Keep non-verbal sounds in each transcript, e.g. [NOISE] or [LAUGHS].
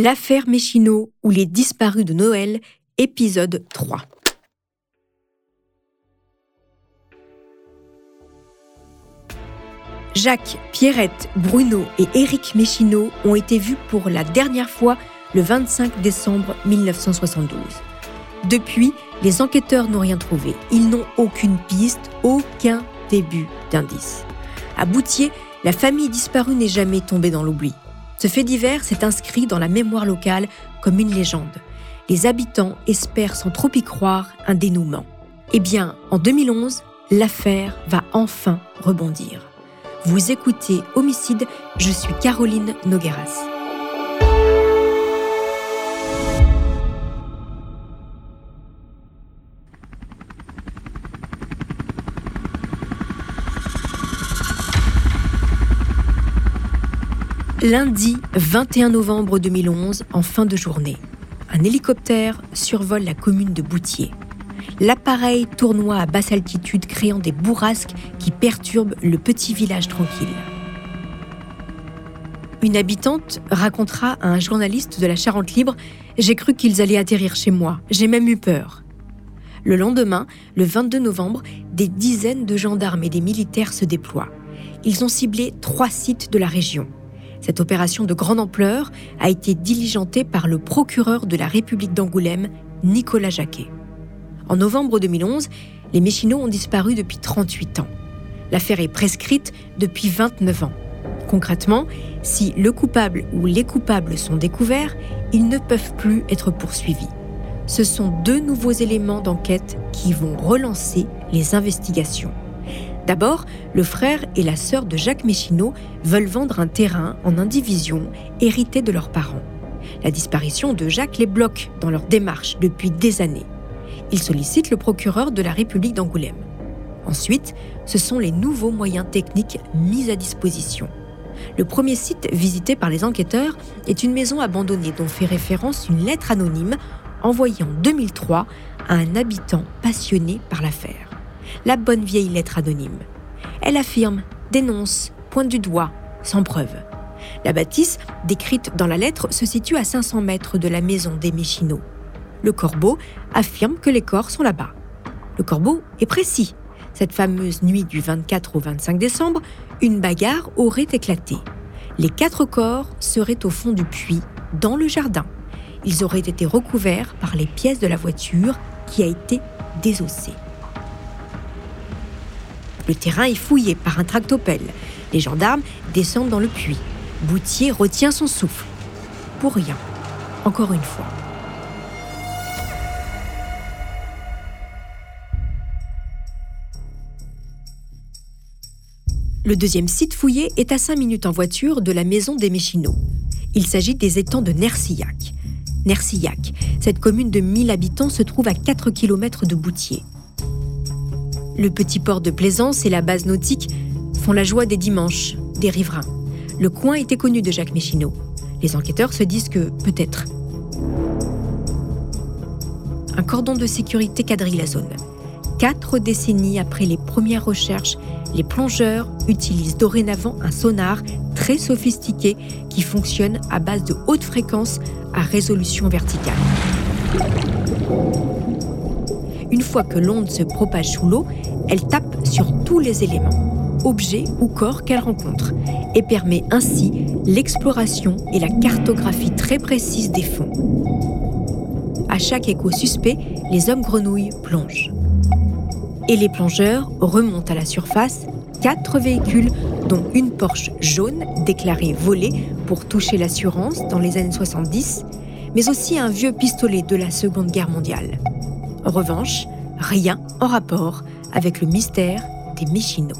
L'affaire Méchineau ou les disparus de Noël, épisode 3. Jacques, Pierrette, Bruno et Éric Méchineau ont été vus pour la dernière fois le 25 décembre 1972. Depuis, les enquêteurs n'ont rien trouvé. Ils n'ont aucune piste, aucun début d'indice. À Boutier, la famille disparue n'est jamais tombée dans l'oubli. Ce fait divers s'est inscrit dans la mémoire locale comme une légende. Les habitants espèrent sans trop y croire un dénouement. Eh bien, en 2011, l'affaire va enfin rebondir. Vous écoutez Homicide, je suis Caroline Nogueras. Lundi 21 novembre 2011, en fin de journée, un hélicoptère survole la commune de Boutier. L'appareil tournoie à basse altitude, créant des bourrasques qui perturbent le petit village tranquille. Une habitante racontera à un journaliste de la Charente Libre J'ai cru qu'ils allaient atterrir chez moi, j'ai même eu peur. Le lendemain, le 22 novembre, des dizaines de gendarmes et des militaires se déploient. Ils ont ciblé trois sites de la région cette opération de grande ampleur a été diligentée par le procureur de la République d'Angoulême, Nicolas Jacquet. En novembre 2011, les Méchinots ont disparu depuis 38 ans. L'affaire est prescrite depuis 29 ans. Concrètement, si le coupable ou les coupables sont découverts, ils ne peuvent plus être poursuivis. Ce sont deux nouveaux éléments d'enquête qui vont relancer les investigations. D'abord, le frère et la sœur de Jacques Méchineau veulent vendre un terrain en indivision hérité de leurs parents. La disparition de Jacques les bloque dans leur démarche depuis des années. Ils sollicitent le procureur de la République d'Angoulême. Ensuite, ce sont les nouveaux moyens techniques mis à disposition. Le premier site visité par les enquêteurs est une maison abandonnée dont fait référence une lettre anonyme envoyée en 2003 à un habitant passionné par l'affaire la bonne vieille lettre anonyme. Elle affirme, dénonce, pointe du doigt, sans preuve. La bâtisse, décrite dans la lettre, se situe à 500 mètres de la maison des Méchinots. Le corbeau affirme que les corps sont là-bas. Le corbeau est précis. Cette fameuse nuit du 24 au 25 décembre, une bagarre aurait éclaté. Les quatre corps seraient au fond du puits, dans le jardin. Ils auraient été recouverts par les pièces de la voiture qui a été désossée. Le terrain est fouillé par un tractopelle. Les gendarmes descendent dans le puits. Boutier retient son souffle. Pour rien. Encore une fois. Le deuxième site fouillé est à 5 minutes en voiture de la maison des Méchinots. Il s'agit des étangs de Nercillac. Nercillac, cette commune de 1000 habitants, se trouve à 4 km de Boutier. Le petit port de Plaisance et la base nautique font la joie des dimanches, des riverains. Le coin était connu de Jacques Méchineau. Les enquêteurs se disent que peut-être. Un cordon de sécurité quadrille la zone. Quatre décennies après les premières recherches, les plongeurs utilisent dorénavant un sonar très sophistiqué qui fonctionne à base de haute fréquence à résolution verticale. Une fois que l'onde se propage sous l'eau, elle tape sur tous les éléments, objets ou corps qu'elle rencontre, et permet ainsi l'exploration et la cartographie très précise des fonds. À chaque écho suspect, les hommes grenouilles plongent. Et les plongeurs remontent à la surface quatre véhicules, dont une Porsche jaune déclarée volée pour toucher l'assurance dans les années 70, mais aussi un vieux pistolet de la Seconde Guerre mondiale. En revanche, rien en rapport avec le mystère des Méchinots.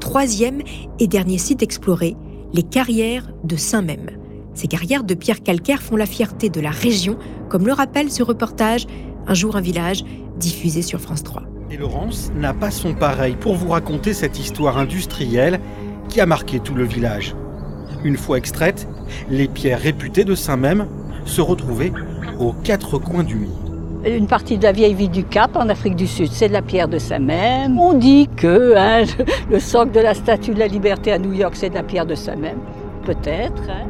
Troisième et dernier site exploré, les carrières de Saint-Même. Ces carrières de pierre calcaire font la fierté de la région, comme le rappelle ce reportage Un jour un village, diffusé sur France 3. Et Laurence n'a pas son pareil pour vous raconter cette histoire industrielle qui a marqué tout le village. Une fois extraites, les pierres réputées de Saint-Même se retrouvaient aux quatre coins du monde. une partie de la vieille ville du Cap en Afrique du Sud, c'est de la pierre de Saint-Même. On dit que hein, [LAUGHS] le socle de la Statue de la Liberté à New York, c'est de la pierre de Saint-Même. Peut-être. Hein.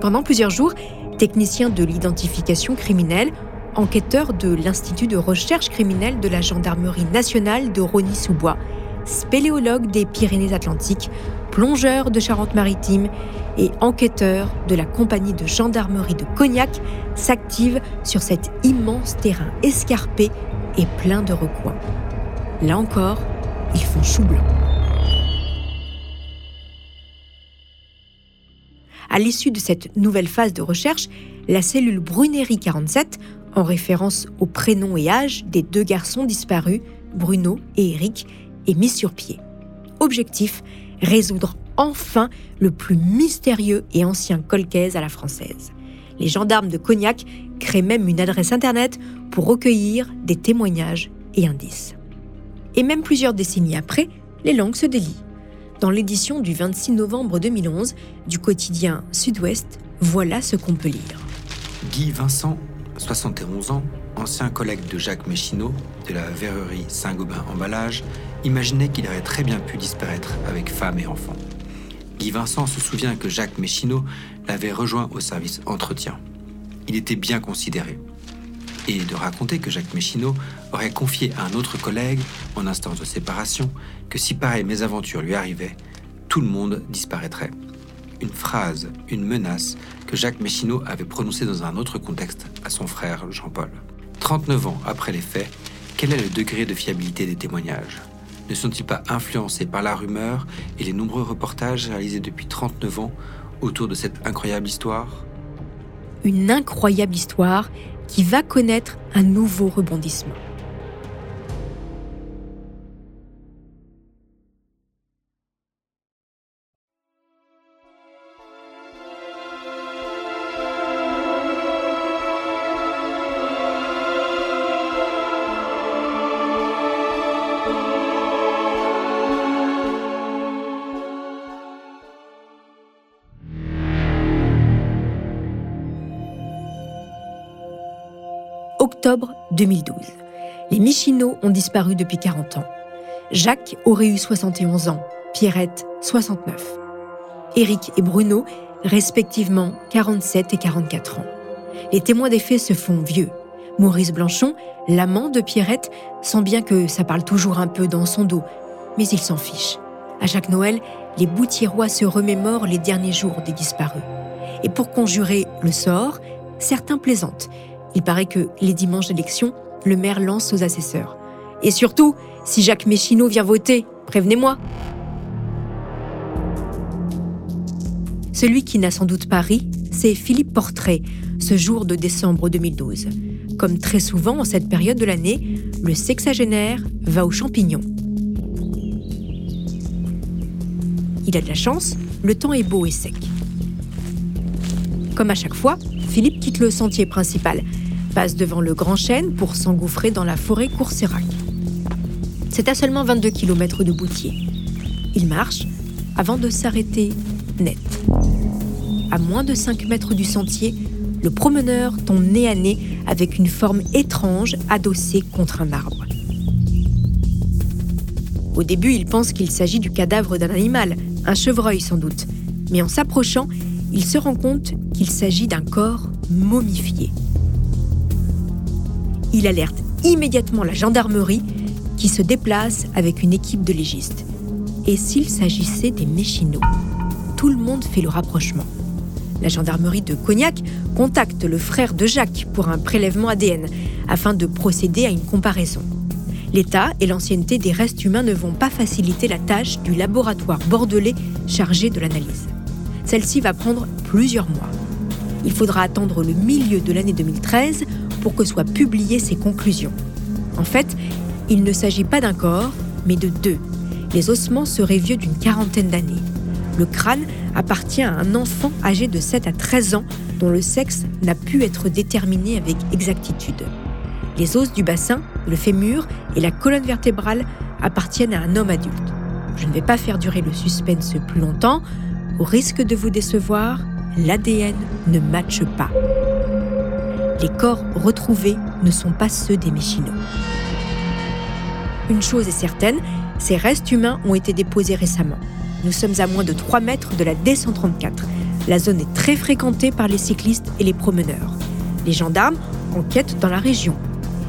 Pendant plusieurs jours, techniciens de l'identification criminelle, enquêteurs de l'Institut de recherche criminelle de la Gendarmerie nationale de Rony-sous-Bois, spéléologues des Pyrénées-Atlantiques, plongeurs de Charente-Maritime et enquêteurs de la compagnie de gendarmerie de Cognac s'activent sur cet immense terrain escarpé et plein de recoins. Là encore, ils font chou blanc. À l'issue de cette nouvelle phase de recherche, la cellule Bruneri 47, en référence au prénom et âge des deux garçons disparus, Bruno et Eric, est mise sur pied. Objectif résoudre enfin le plus mystérieux et ancien colcaise à la française. Les gendarmes de Cognac créent même une adresse internet pour recueillir des témoignages et indices. Et même plusieurs décennies après, les langues se délient. Dans l'édition du 26 novembre 2011 du quotidien Sud-Ouest, voilà ce qu'on peut lire. Guy Vincent, 71 ans, ancien collègue de Jacques Méchineau de la verrerie Saint-Gobain Emballage, imaginait qu'il aurait très bien pu disparaître avec femme et enfants. Guy Vincent se souvient que Jacques Méchineau l'avait rejoint au service entretien. Il était bien considéré. Et de raconter que Jacques Méchineau aurait confié à un autre collègue, en instance de séparation, que si pareille mésaventure lui arrivait, tout le monde disparaîtrait. Une phrase, une menace que Jacques Méchineau avait prononcée dans un autre contexte à son frère Jean-Paul. 39 ans après les faits, quel est le degré de fiabilité des témoignages Ne sont-ils pas influencés par la rumeur et les nombreux reportages réalisés depuis 39 ans autour de cette incroyable histoire Une incroyable histoire qui va connaître un nouveau rebondissement. Octobre 2012. Les Michino ont disparu depuis 40 ans. Jacques aurait eu 71 ans, Pierrette 69. Éric et Bruno, respectivement 47 et 44 ans. Les témoins des faits se font vieux. Maurice Blanchon, l'amant de Pierrette, sent bien que ça parle toujours un peu dans son dos, mais il s'en fiche. À chaque Noël, les Boutirois se remémorent les derniers jours des disparus. Et pour conjurer le sort, certains plaisantent il paraît que les dimanches d'élection, le maire lance aux assesseurs. Et surtout, si Jacques Méchineau vient voter, prévenez-moi. Celui qui n'a sans doute pas ri, c'est Philippe Portrait, ce jour de décembre 2012. Comme très souvent en cette période de l'année, le sexagénaire va aux champignons. Il a de la chance, le temps est beau et sec. Comme à chaque fois, Philippe quitte le sentier principal, passe devant le Grand Chêne pour s'engouffrer dans la forêt Courcérac. C'est à seulement 22 km de Boutier. Il marche avant de s'arrêter net. À moins de 5 mètres du sentier, le promeneur tombe nez à nez avec une forme étrange adossée contre un arbre. Au début, il pense qu'il s'agit du cadavre d'un animal, un chevreuil sans doute. Mais en s'approchant, il se rend compte qu'il s'agit d'un corps momifié. Il alerte immédiatement la gendarmerie qui se déplace avec une équipe de légistes. Et s'il s'agissait des Méchinots Tout le monde fait le rapprochement. La gendarmerie de Cognac contacte le frère de Jacques pour un prélèvement ADN afin de procéder à une comparaison. L'état et l'ancienneté des restes humains ne vont pas faciliter la tâche du laboratoire bordelais chargé de l'analyse. Celle-ci va prendre plusieurs mois. Il faudra attendre le milieu de l'année 2013 pour que soient publiées ses conclusions. En fait, il ne s'agit pas d'un corps, mais de deux. Les ossements seraient vieux d'une quarantaine d'années. Le crâne appartient à un enfant âgé de 7 à 13 ans dont le sexe n'a pu être déterminé avec exactitude. Les os du bassin, le fémur et la colonne vertébrale appartiennent à un homme adulte. Je ne vais pas faire durer le suspense plus longtemps. Au risque de vous décevoir, l'ADN ne matche pas. Les corps retrouvés ne sont pas ceux des Méchinots. Une chose est certaine, ces restes humains ont été déposés récemment. Nous sommes à moins de 3 mètres de la D134. La zone est très fréquentée par les cyclistes et les promeneurs. Les gendarmes enquêtent dans la région.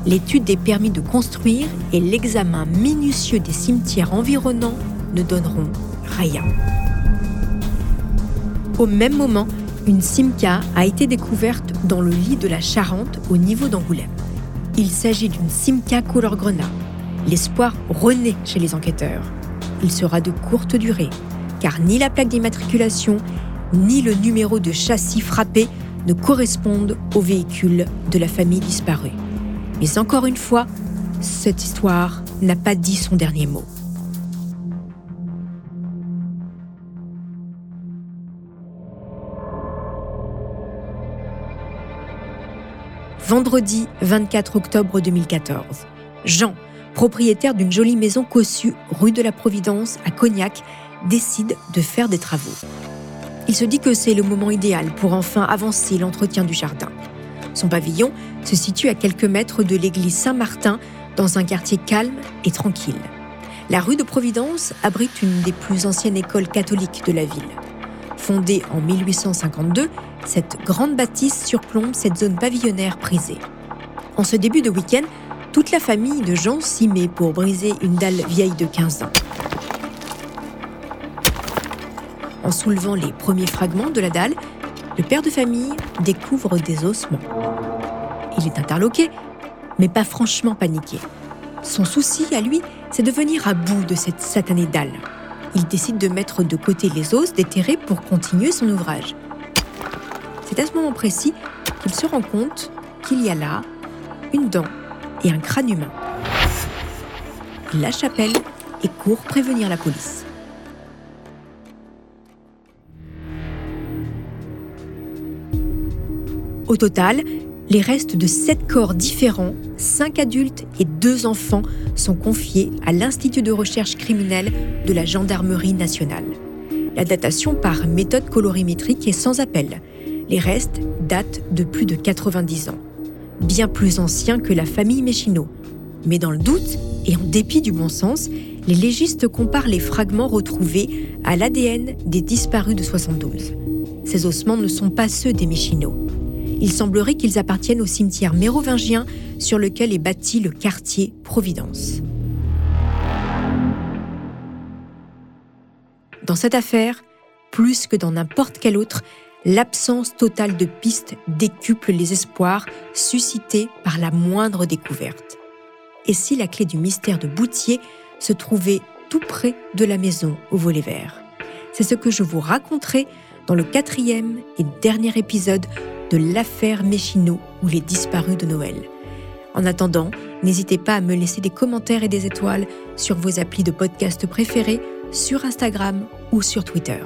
L'étude des permis de construire et l'examen minutieux des cimetières environnants ne donneront rien. Au même moment, une Simca a été découverte dans le lit de la Charente au niveau d'Angoulême. Il s'agit d'une Simca couleur grenat. L'espoir renaît chez les enquêteurs. Il sera de courte durée, car ni la plaque d'immatriculation ni le numéro de châssis frappé ne correspondent au véhicule de la famille disparue. Mais encore une fois, cette histoire n'a pas dit son dernier mot. Vendredi 24 octobre 2014, Jean, propriétaire d'une jolie maison cossue rue de la Providence à Cognac, décide de faire des travaux. Il se dit que c'est le moment idéal pour enfin avancer l'entretien du jardin. Son pavillon se situe à quelques mètres de l'église Saint-Martin, dans un quartier calme et tranquille. La rue de Providence abrite une des plus anciennes écoles catholiques de la ville. Fondée en 1852, cette grande bâtisse surplombe cette zone pavillonnaire prisée. En ce début de week-end, toute la famille de Jean s'y met pour briser une dalle vieille de 15 ans. En soulevant les premiers fragments de la dalle, le père de famille découvre des ossements. Il est interloqué, mais pas franchement paniqué. Son souci, à lui, c'est de venir à bout de cette satanée dalle. Il décide de mettre de côté les os déterrés pour continuer son ouvrage. C'est à ce moment précis qu'il se rend compte qu'il y a là une dent et un crâne humain. Il la chapelle et court prévenir la police. Au total, les restes de sept corps différents, cinq adultes et deux enfants, sont confiés à l'Institut de recherche criminelle de la Gendarmerie nationale. La datation par méthode colorimétrique est sans appel. Les restes datent de plus de 90 ans, bien plus anciens que la famille Méchineau. Mais dans le doute, et en dépit du bon sens, les légistes comparent les fragments retrouvés à l'ADN des disparus de 72. Ces ossements ne sont pas ceux des Méchineaux. Il semblerait qu'ils appartiennent au cimetière mérovingien sur lequel est bâti le quartier Providence. Dans cette affaire, plus que dans n'importe quelle autre, l'absence totale de pistes décuple les espoirs suscités par la moindre découverte. Et si la clé du mystère de Boutier se trouvait tout près de la maison au volet vert? C'est ce que je vous raconterai dans le quatrième et dernier épisode de l'affaire Méchineau ou les disparus de Noël. En attendant, n'hésitez pas à me laisser des commentaires et des étoiles sur vos applis de podcast préférés, sur Instagram ou sur Twitter.